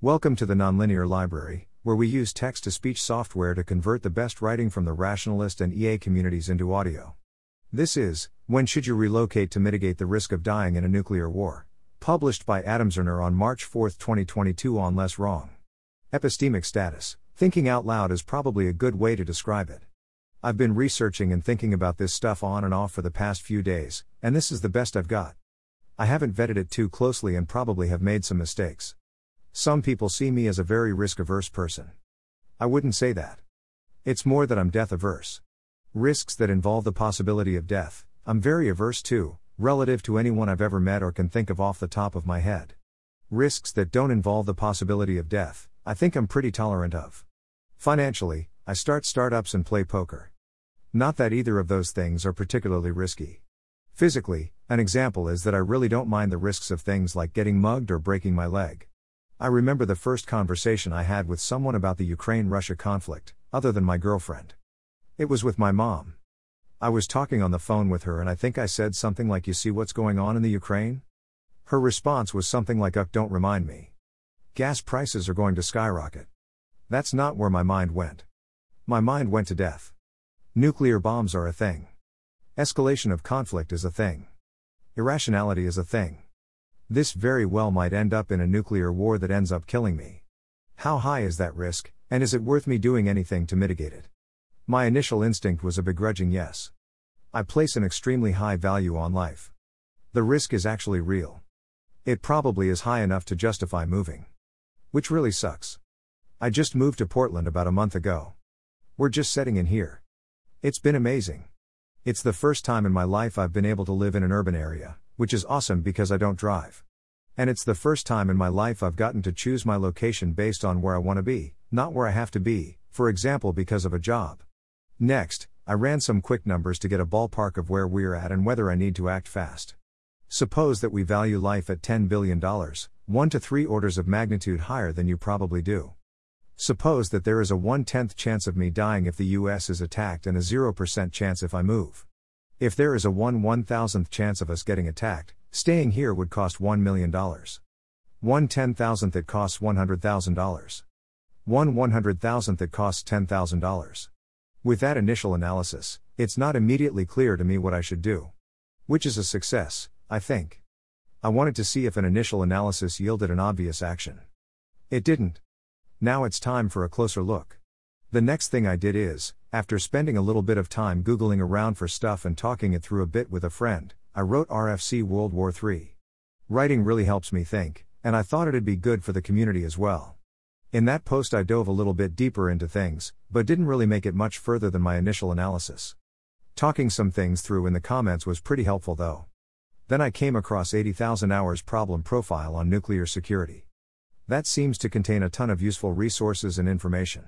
Welcome to the Nonlinear Library, where we use text to speech software to convert the best writing from the rationalist and EA communities into audio. This is When Should You Relocate to Mitigate the Risk of Dying in a Nuclear War? Published by Adam Zerner on March 4, 2022, on Less Wrong. Epistemic status Thinking out loud is probably a good way to describe it. I've been researching and thinking about this stuff on and off for the past few days, and this is the best I've got. I haven't vetted it too closely and probably have made some mistakes. Some people see me as a very risk averse person. I wouldn't say that. It's more that I'm death averse. Risks that involve the possibility of death, I'm very averse to, relative to anyone I've ever met or can think of off the top of my head. Risks that don't involve the possibility of death, I think I'm pretty tolerant of. Financially, I start startups and play poker. Not that either of those things are particularly risky. Physically, an example is that I really don't mind the risks of things like getting mugged or breaking my leg. I remember the first conversation I had with someone about the Ukraine Russia conflict, other than my girlfriend. It was with my mom. I was talking on the phone with her and I think I said something like, You see what's going on in the Ukraine? Her response was something like, Uck, don't remind me. Gas prices are going to skyrocket. That's not where my mind went. My mind went to death. Nuclear bombs are a thing. Escalation of conflict is a thing. Irrationality is a thing. This very well might end up in a nuclear war that ends up killing me. How high is that risk, and is it worth me doing anything to mitigate it? My initial instinct was a begrudging yes. I place an extremely high value on life. The risk is actually real. It probably is high enough to justify moving. Which really sucks. I just moved to Portland about a month ago. We're just setting in here. It's been amazing. It's the first time in my life I've been able to live in an urban area, which is awesome because I don't drive. And it's the first time in my life I've gotten to choose my location based on where I want to be, not where I have to be, for example, because of a job. Next, I ran some quick numbers to get a ballpark of where we're at and whether I need to act fast. Suppose that we value life at $10 billion, one to three orders of magnitude higher than you probably do. Suppose that there is a one tenth chance of me dying if the US is attacked and a 0% chance if I move. If there is a 1 1000th chance of us getting attacked, staying here would cost $1 million. 1 10,000th it costs $100,000. 1 100,000th it costs $10,000. With that initial analysis, it's not immediately clear to me what I should do. Which is a success, I think. I wanted to see if an initial analysis yielded an obvious action. It didn't. Now it's time for a closer look. The next thing I did is, after spending a little bit of time Googling around for stuff and talking it through a bit with a friend, I wrote RFC World War III. Writing really helps me think, and I thought it'd be good for the community as well. In that post, I dove a little bit deeper into things, but didn't really make it much further than my initial analysis. Talking some things through in the comments was pretty helpful though. Then I came across 80,000 hours problem profile on nuclear security. That seems to contain a ton of useful resources and information.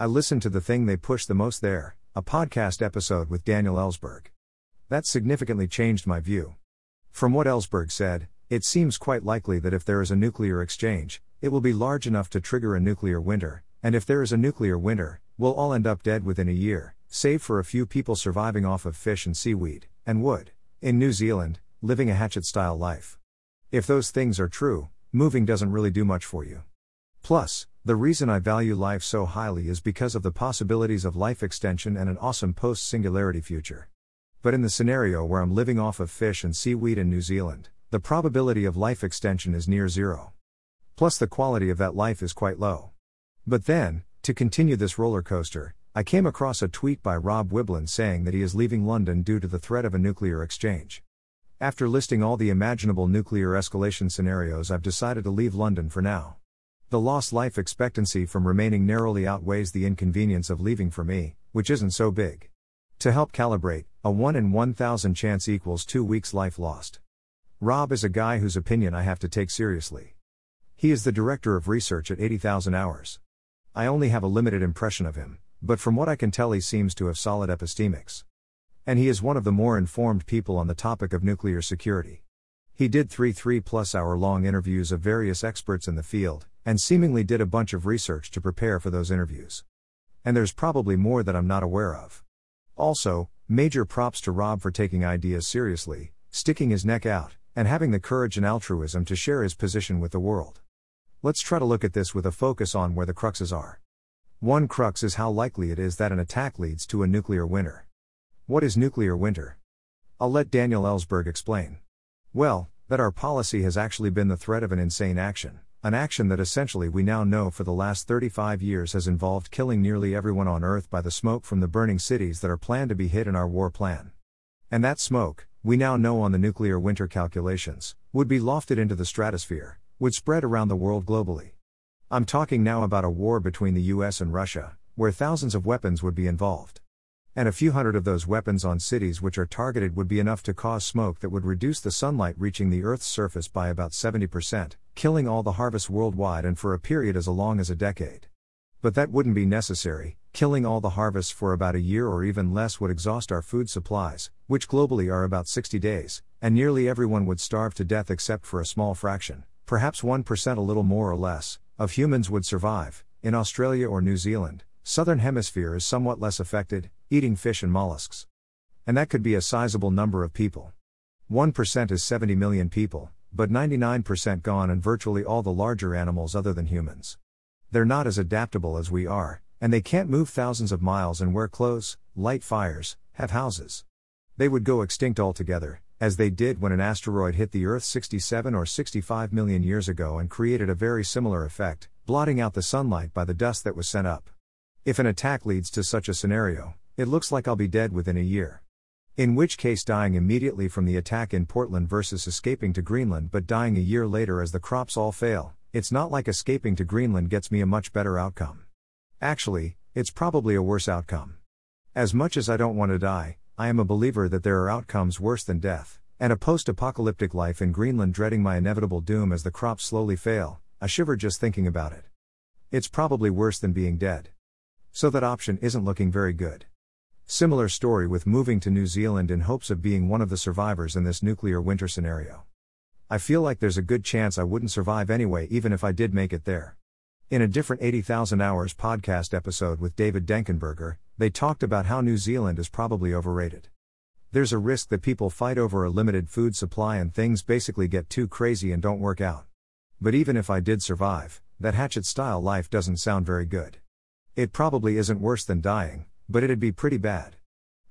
I listened to the thing they push the most there, a podcast episode with Daniel Ellsberg. That significantly changed my view. From what Ellsberg said, it seems quite likely that if there is a nuclear exchange, it will be large enough to trigger a nuclear winter, and if there is a nuclear winter, we'll all end up dead within a year, save for a few people surviving off of fish and seaweed, and wood, in New Zealand, living a hatchet style life. If those things are true, moving doesn't really do much for you. Plus, the reason I value life so highly is because of the possibilities of life extension and an awesome post singularity future. But in the scenario where I'm living off of fish and seaweed in New Zealand, the probability of life extension is near zero. Plus, the quality of that life is quite low. But then, to continue this roller coaster, I came across a tweet by Rob Wiblin saying that he is leaving London due to the threat of a nuclear exchange. After listing all the imaginable nuclear escalation scenarios, I've decided to leave London for now. The lost life expectancy from remaining narrowly outweighs the inconvenience of leaving for me, which isn't so big. To help calibrate, a 1 in 1000 chance equals 2 weeks life lost. Rob is a guy whose opinion I have to take seriously. He is the director of research at 80,000 hours. I only have a limited impression of him, but from what I can tell, he seems to have solid epistemics. And he is one of the more informed people on the topic of nuclear security. He did three 3 plus hour long interviews of various experts in the field, and seemingly did a bunch of research to prepare for those interviews. And there's probably more that I'm not aware of. Also, major props to Rob for taking ideas seriously, sticking his neck out, and having the courage and altruism to share his position with the world. Let's try to look at this with a focus on where the cruxes are. One crux is how likely it is that an attack leads to a nuclear winter. What is nuclear winter? I'll let Daniel Ellsberg explain. Well, that our policy has actually been the threat of an insane action, an action that essentially we now know for the last 35 years has involved killing nearly everyone on Earth by the smoke from the burning cities that are planned to be hit in our war plan. And that smoke, we now know on the nuclear winter calculations, would be lofted into the stratosphere, would spread around the world globally. I'm talking now about a war between the US and Russia, where thousands of weapons would be involved. And a few hundred of those weapons on cities which are targeted would be enough to cause smoke that would reduce the sunlight reaching the Earth's surface by about 70%, killing all the harvests worldwide and for a period as long as a decade. But that wouldn't be necessary, killing all the harvests for about a year or even less would exhaust our food supplies, which globally are about 60 days, and nearly everyone would starve to death except for a small fraction, perhaps 1% a little more or less, of humans would survive. In Australia or New Zealand, southern hemisphere is somewhat less affected, eating fish and mollusks. And that could be a sizable number of people. 1% is 70 million people, but 99% gone and virtually all the larger animals other than humans. They're not as adaptable as we are, and they can't move thousands of miles and wear clothes, light fires, have houses. They would go extinct altogether, as they did when an asteroid hit the Earth 67 or 65 million years ago and created a very similar effect, blotting out the sunlight by the dust that was sent up. If an attack leads to such a scenario, it looks like I'll be dead within a year. In which case, dying immediately from the attack in Portland versus escaping to Greenland but dying a year later as the crops all fail, it's not like escaping to Greenland gets me a much better outcome. Actually, it's probably a worse outcome. As much as I don't want to die, I am a believer that there are outcomes worse than death, and a post apocalyptic life in Greenland dreading my inevitable doom as the crops slowly fail, I shiver just thinking about it. It's probably worse than being dead. So that option isn't looking very good. Similar story with moving to New Zealand in hopes of being one of the survivors in this nuclear winter scenario. I feel like there's a good chance I wouldn't survive anyway, even if I did make it there. In a different 80,000 Hours podcast episode with David Denkenberger, they talked about how New Zealand is probably overrated. There's a risk that people fight over a limited food supply and things basically get too crazy and don't work out. But even if I did survive, that hatchet style life doesn't sound very good. It probably isn't worse than dying, but it'd be pretty bad.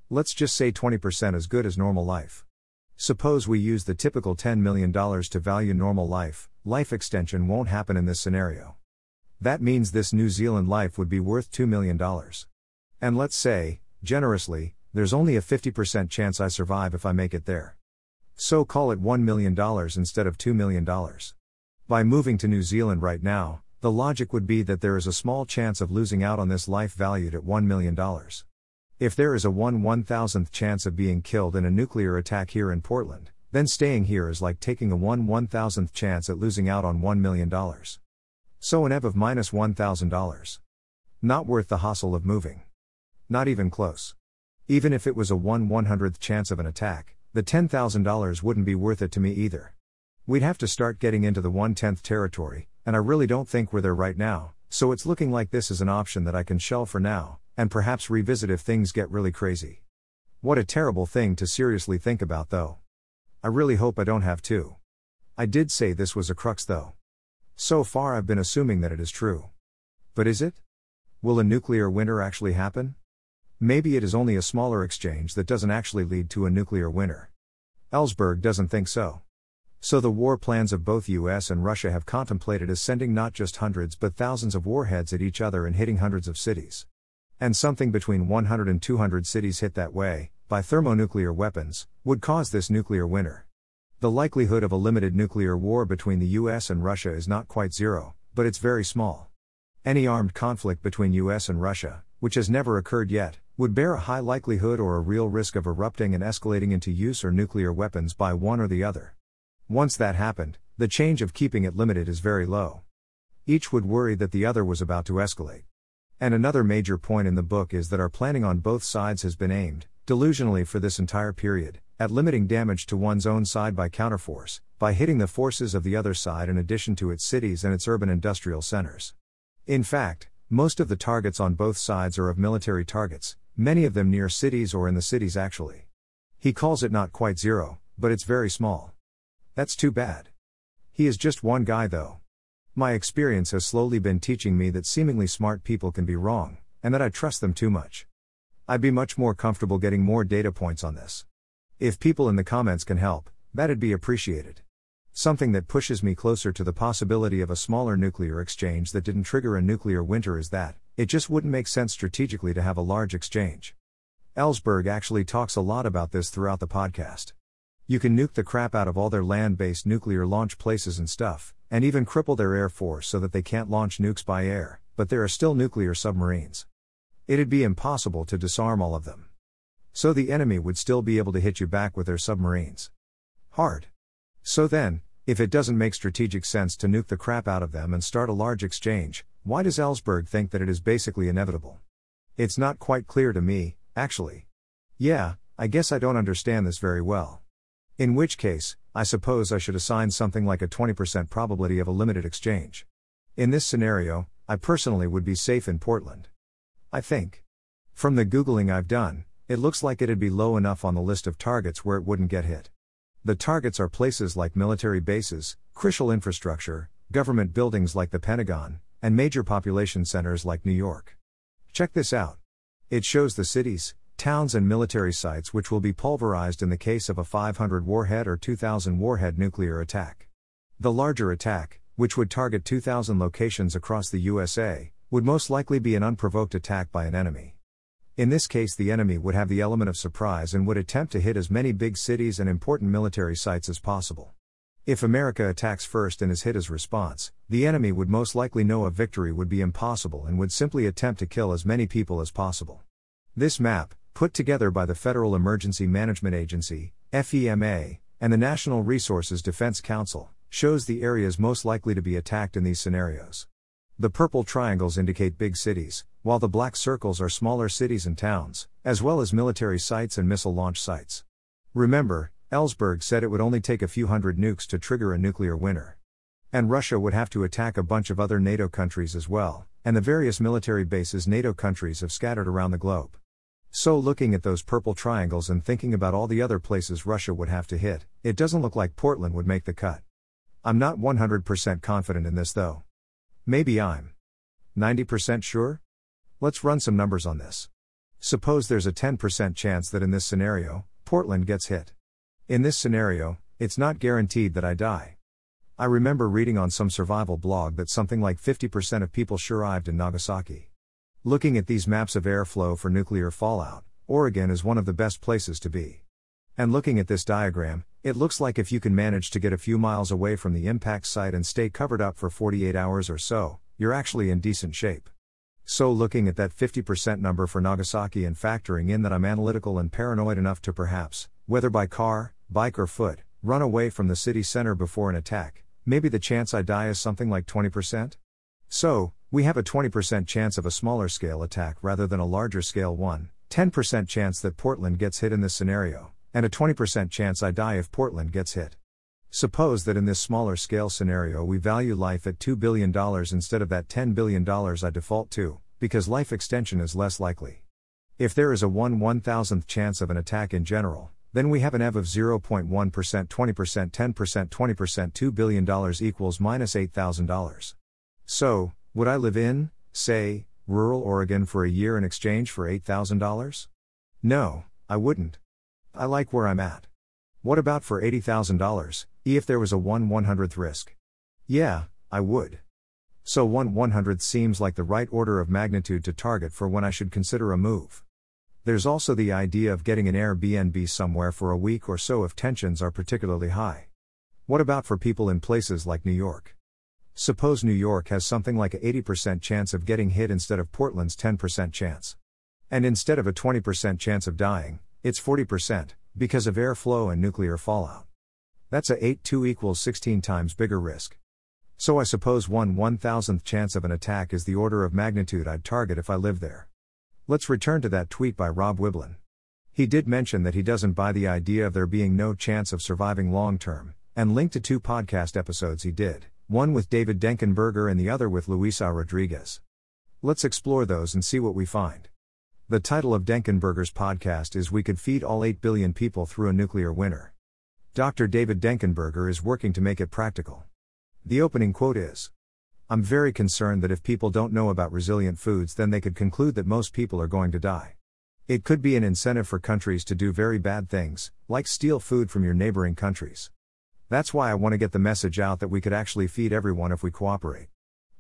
Let's just say 20% as good as normal life. Suppose we use the typical $10 million to value normal life, life extension won't happen in this scenario. That means this New Zealand life would be worth $2 million. And let's say, generously, there's only a 50% chance I survive if I make it there. So call it $1 million instead of $2 million. By moving to New Zealand right now, the logic would be that there is a small chance of losing out on this life valued at $1 million. If there is a 1 1000th chance of being killed in a nuclear attack here in Portland, then staying here is like taking a 1 1000th chance at losing out on $1 million. So an EV of minus $1,000. Not worth the hassle of moving. Not even close. Even if it was a 1 100th chance of an attack, the $10,000 wouldn't be worth it to me either. We'd have to start getting into the 1 10th territory, and I really don't think we're there right now, so it's looking like this is an option that I can shell for now, and perhaps revisit if things get really crazy. What a terrible thing to seriously think about though. I really hope I don't have to. I did say this was a crux though. So far, I've been assuming that it is true. But is it? Will a nuclear winter actually happen? Maybe it is only a smaller exchange that doesn't actually lead to a nuclear winter. Ellsberg doesn't think so. So the war plans of both US and Russia have contemplated as sending not just hundreds but thousands of warheads at each other and hitting hundreds of cities. And something between 100 and 200 cities hit that way, by thermonuclear weapons, would cause this nuclear winter. The likelihood of a limited nuclear war between the US and Russia is not quite zero, but it's very small. Any armed conflict between US and Russia, which has never occurred yet, would bear a high likelihood or a real risk of erupting and escalating into use or nuclear weapons by one or the other. Once that happened, the change of keeping it limited is very low. Each would worry that the other was about to escalate. And another major point in the book is that our planning on both sides has been aimed, delusionally for this entire period, at limiting damage to one's own side by counterforce, by hitting the forces of the other side in addition to its cities and its urban industrial centers. In fact, most of the targets on both sides are of military targets, many of them near cities or in the cities actually. He calls it not quite zero, but it's very small. That's too bad. He is just one guy though. My experience has slowly been teaching me that seemingly smart people can be wrong, and that I trust them too much. I'd be much more comfortable getting more data points on this. If people in the comments can help, that'd be appreciated. Something that pushes me closer to the possibility of a smaller nuclear exchange that didn't trigger a nuclear winter is that, it just wouldn't make sense strategically to have a large exchange. Ellsberg actually talks a lot about this throughout the podcast. You can nuke the crap out of all their land based nuclear launch places and stuff, and even cripple their air force so that they can't launch nukes by air, but there are still nuclear submarines. It'd be impossible to disarm all of them. So the enemy would still be able to hit you back with their submarines. Hard. So then, if it doesn't make strategic sense to nuke the crap out of them and start a large exchange, why does Ellsberg think that it is basically inevitable? It's not quite clear to me, actually. Yeah, I guess I don't understand this very well. In which case, I suppose I should assign something like a 20% probability of a limited exchange. In this scenario, I personally would be safe in Portland. I think. From the Googling I've done, it looks like it'd be low enough on the list of targets where it wouldn't get hit. The targets are places like military bases, crucial infrastructure, government buildings like the Pentagon, and major population centers like New York. Check this out. It shows the cities, towns, and military sites which will be pulverized in the case of a 500 warhead or 2,000 warhead nuclear attack. The larger attack, which would target 2,000 locations across the USA, would most likely be an unprovoked attack by an enemy. In this case, the enemy would have the element of surprise and would attempt to hit as many big cities and important military sites as possible. If America attacks first and is hit as response, the enemy would most likely know a victory would be impossible and would simply attempt to kill as many people as possible. This map, put together by the Federal Emergency Management Agency, FEMA, and the National Resources Defense Council, shows the areas most likely to be attacked in these scenarios. The purple triangles indicate big cities, while the black circles are smaller cities and towns, as well as military sites and missile launch sites. Remember, Ellsberg said it would only take a few hundred nukes to trigger a nuclear winter. And Russia would have to attack a bunch of other NATO countries as well, and the various military bases NATO countries have scattered around the globe. So, looking at those purple triangles and thinking about all the other places Russia would have to hit, it doesn't look like Portland would make the cut. I'm not 100% confident in this though. Maybe I'm 90% sure? Let's run some numbers on this. Suppose there's a 10% chance that in this scenario, Portland gets hit. In this scenario, it's not guaranteed that I die. I remember reading on some survival blog that something like 50% of people survived in Nagasaki. Looking at these maps of airflow for nuclear fallout, Oregon is one of the best places to be. And looking at this diagram, it looks like if you can manage to get a few miles away from the impact site and stay covered up for 48 hours or so, you're actually in decent shape. So, looking at that 50% number for Nagasaki and factoring in that I'm analytical and paranoid enough to perhaps, whether by car, bike, or foot, run away from the city center before an attack, maybe the chance I die is something like 20%? So, we have a 20% chance of a smaller scale attack rather than a larger scale one, 10% chance that Portland gets hit in this scenario and a 20% chance I die if Portland gets hit. Suppose that in this smaller scale scenario we value life at $2 billion instead of that $10 billion I default to, because life extension is less likely. If there is a 1 1000th chance of an attack in general, then we have an EV of 0.1%, 20%, 10%, 20%, $2 billion equals minus $8,000. So, would I live in, say, rural Oregon for a year in exchange for $8,000? No, I wouldn't. I like where I'm at. What about for $80,000, if there was a 1 100th risk? Yeah, I would. So 1 100th seems like the right order of magnitude to target for when I should consider a move. There's also the idea of getting an Airbnb somewhere for a week or so if tensions are particularly high. What about for people in places like New York? Suppose New York has something like a 80% chance of getting hit instead of Portland's 10% chance. And instead of a 20% chance of dying, it's 40%, because of airflow and nuclear fallout. That's a 8 2 equals 16 times bigger risk. So I suppose 1 1000th chance of an attack is the order of magnitude I'd target if I lived there. Let's return to that tweet by Rob Wiblin. He did mention that he doesn't buy the idea of there being no chance of surviving long term, and linked to two podcast episodes he did, one with David Denkenberger and the other with Luisa Rodriguez. Let's explore those and see what we find. The title of Denkenberger's podcast is We Could Feed All 8 Billion People Through a Nuclear Winter. Dr. David Denkenberger is working to make it practical. The opening quote is I'm very concerned that if people don't know about resilient foods, then they could conclude that most people are going to die. It could be an incentive for countries to do very bad things, like steal food from your neighboring countries. That's why I want to get the message out that we could actually feed everyone if we cooperate.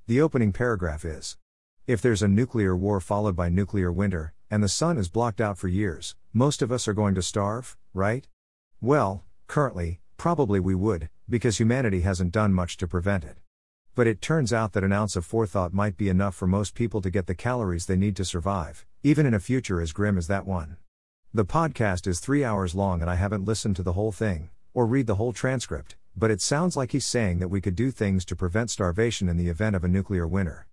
The opening paragraph is If there's a nuclear war followed by nuclear winter, and the sun is blocked out for years, most of us are going to starve, right? Well, currently, probably we would, because humanity hasn't done much to prevent it. But it turns out that an ounce of forethought might be enough for most people to get the calories they need to survive, even in a future as grim as that one. The podcast is three hours long and I haven't listened to the whole thing, or read the whole transcript, but it sounds like he's saying that we could do things to prevent starvation in the event of a nuclear winter.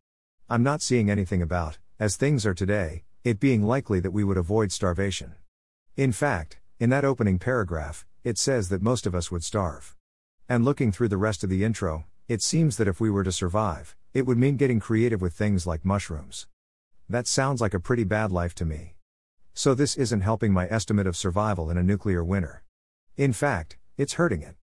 I'm not seeing anything about, as things are today, it being likely that we would avoid starvation. In fact, in that opening paragraph, it says that most of us would starve. And looking through the rest of the intro, it seems that if we were to survive, it would mean getting creative with things like mushrooms. That sounds like a pretty bad life to me. So, this isn't helping my estimate of survival in a nuclear winter. In fact, it's hurting it.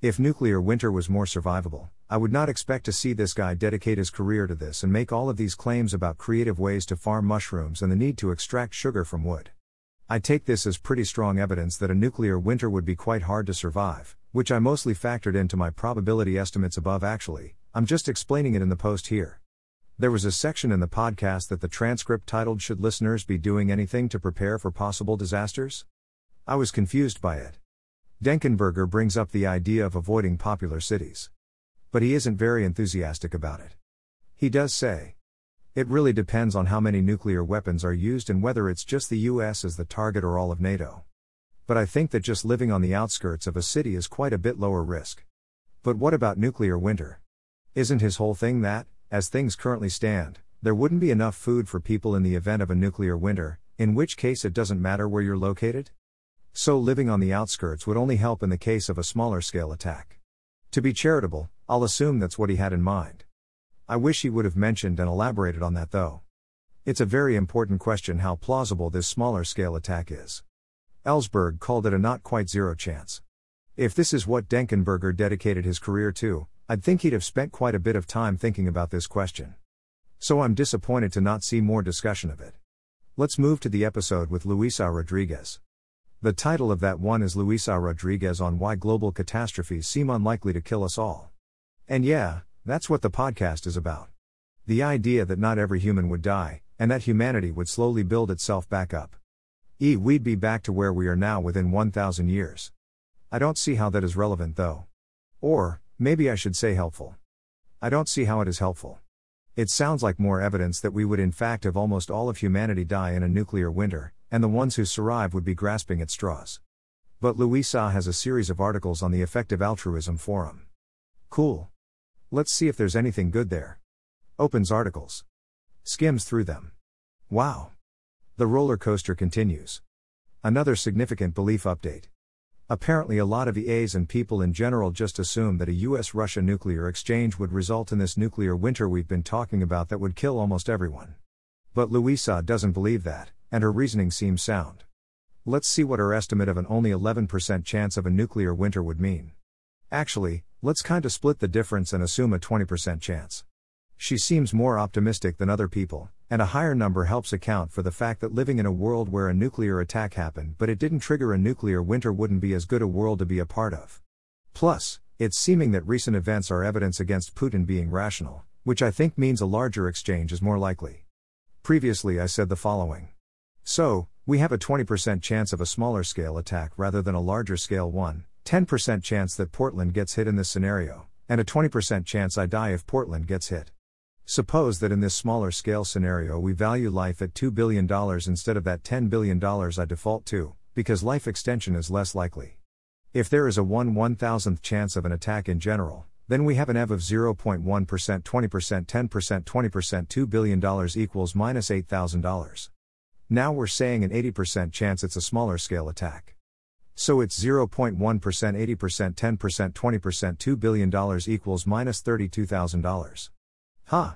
If nuclear winter was more survivable, I would not expect to see this guy dedicate his career to this and make all of these claims about creative ways to farm mushrooms and the need to extract sugar from wood. I take this as pretty strong evidence that a nuclear winter would be quite hard to survive, which I mostly factored into my probability estimates above actually, I'm just explaining it in the post here. There was a section in the podcast that the transcript titled Should Listeners Be Doing Anything to Prepare for Possible Disasters? I was confused by it. Denkenberger brings up the idea of avoiding popular cities. But he isn't very enthusiastic about it. He does say, It really depends on how many nuclear weapons are used and whether it's just the US as the target or all of NATO. But I think that just living on the outskirts of a city is quite a bit lower risk. But what about nuclear winter? Isn't his whole thing that, as things currently stand, there wouldn't be enough food for people in the event of a nuclear winter, in which case it doesn't matter where you're located? So living on the outskirts would only help in the case of a smaller scale attack. To be charitable, I'll assume that's what he had in mind. I wish he would have mentioned and elaborated on that though. It's a very important question how plausible this smaller scale attack is. Ellsberg called it a not quite zero chance. If this is what Denkenberger dedicated his career to, I'd think he'd have spent quite a bit of time thinking about this question. So I'm disappointed to not see more discussion of it. Let's move to the episode with Luisa Rodriguez. The title of that one is Luisa Rodriguez on why global catastrophes seem unlikely to kill us all. And yeah, that's what the podcast is about. The idea that not every human would die, and that humanity would slowly build itself back up. E. We'd be back to where we are now within 1,000 years. I don't see how that is relevant though. Or, maybe I should say helpful. I don't see how it is helpful. It sounds like more evidence that we would in fact have almost all of humanity die in a nuclear winter, and the ones who survive would be grasping at straws. But Luisa has a series of articles on the Effective Altruism Forum. Cool. Let's see if there's anything good there. Opens articles. Skims through them. Wow. The roller coaster continues. Another significant belief update. Apparently, a lot of EAs and people in general just assume that a US Russia nuclear exchange would result in this nuclear winter we've been talking about that would kill almost everyone. But Luisa doesn't believe that and her reasoning seems sound. Let's see what her estimate of an only 11% chance of a nuclear winter would mean. Actually, let's kinda split the difference and assume a 20% chance. She seems more optimistic than other people, and a higher number helps account for the fact that living in a world where a nuclear attack happened but it didn't trigger a nuclear winter wouldn't be as good a world to be a part of. Plus, it's seeming that recent events are evidence against Putin being rational, which I think means a larger exchange is more likely. Previously, I said the following so, we have a 20% chance of a smaller scale attack rather than a larger scale one, 10% chance that Portland gets hit in this scenario, and a 20% chance I die if Portland gets hit. Suppose that in this smaller scale scenario we value life at $2 billion instead of that $10 billion I default to, because life extension is less likely. If there is a 1 1000th chance of an attack in general, then we have an EV of 0.1%, 20%, 10%, 20%, $2 billion equals minus $8,000. Now we're saying an 80% chance it's a smaller scale attack. So it's 0.1%, 80%, 10%, 20%, $2 billion equals minus $32,000. Huh.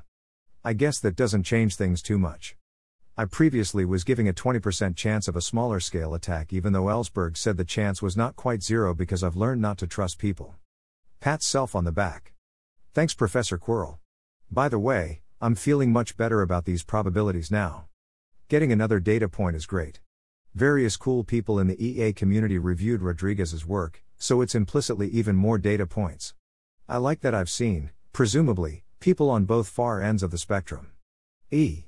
I guess that doesn't change things too much. I previously was giving a 20% chance of a smaller scale attack, even though Ellsberg said the chance was not quite zero because I've learned not to trust people. Pat self on the back. Thanks, Professor Quirrell. By the way, I'm feeling much better about these probabilities now. Getting another data point is great. Various cool people in the EA community reviewed Rodriguez's work, so it's implicitly even more data points. I like that I've seen, presumably, people on both far ends of the spectrum. E.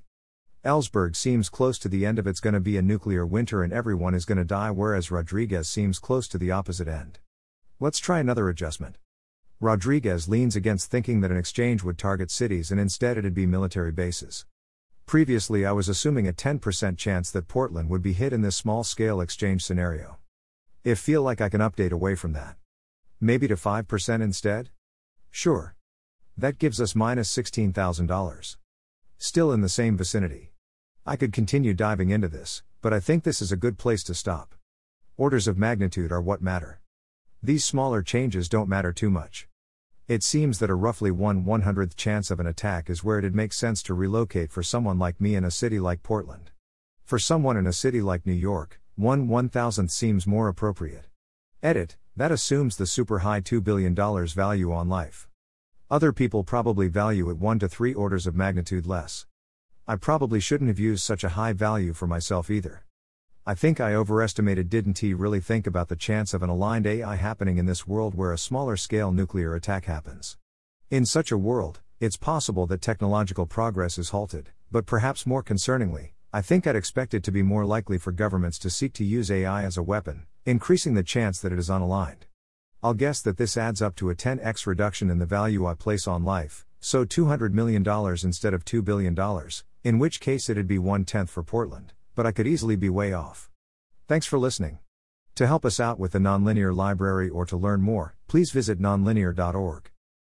Ellsberg seems close to the end of it's gonna be a nuclear winter and everyone is gonna die, whereas Rodriguez seems close to the opposite end. Let's try another adjustment. Rodriguez leans against thinking that an exchange would target cities and instead it'd be military bases. Previously, I was assuming a 10% chance that Portland would be hit in this small scale exchange scenario. If feel like I can update away from that. Maybe to 5% instead? Sure. That gives us minus $16,000. Still in the same vicinity. I could continue diving into this, but I think this is a good place to stop. Orders of magnitude are what matter. These smaller changes don't matter too much. It seems that a roughly 1 100th chance of an attack is where it'd make sense to relocate for someone like me in a city like Portland. For someone in a city like New York, 1 1000th seems more appropriate. Edit, that assumes the super high $2 billion value on life. Other people probably value it 1 to 3 orders of magnitude less. I probably shouldn't have used such a high value for myself either. I think I overestimated didn't he really think about the chance of an aligned AI happening in this world where a smaller scale nuclear attack happens. In such a world, it's possible that technological progress is halted, but perhaps more concerningly, I think I'd expect it to be more likely for governments to seek to use AI as a weapon, increasing the chance that it is unaligned. I'll guess that this adds up to a 10x reduction in the value I place on life, so $200 million instead of $2 billion, in which case it'd be one tenth for Portland, but I could easily be way off. Thanks for listening. To help us out with the Nonlinear Library or to learn more, please visit nonlinear.org.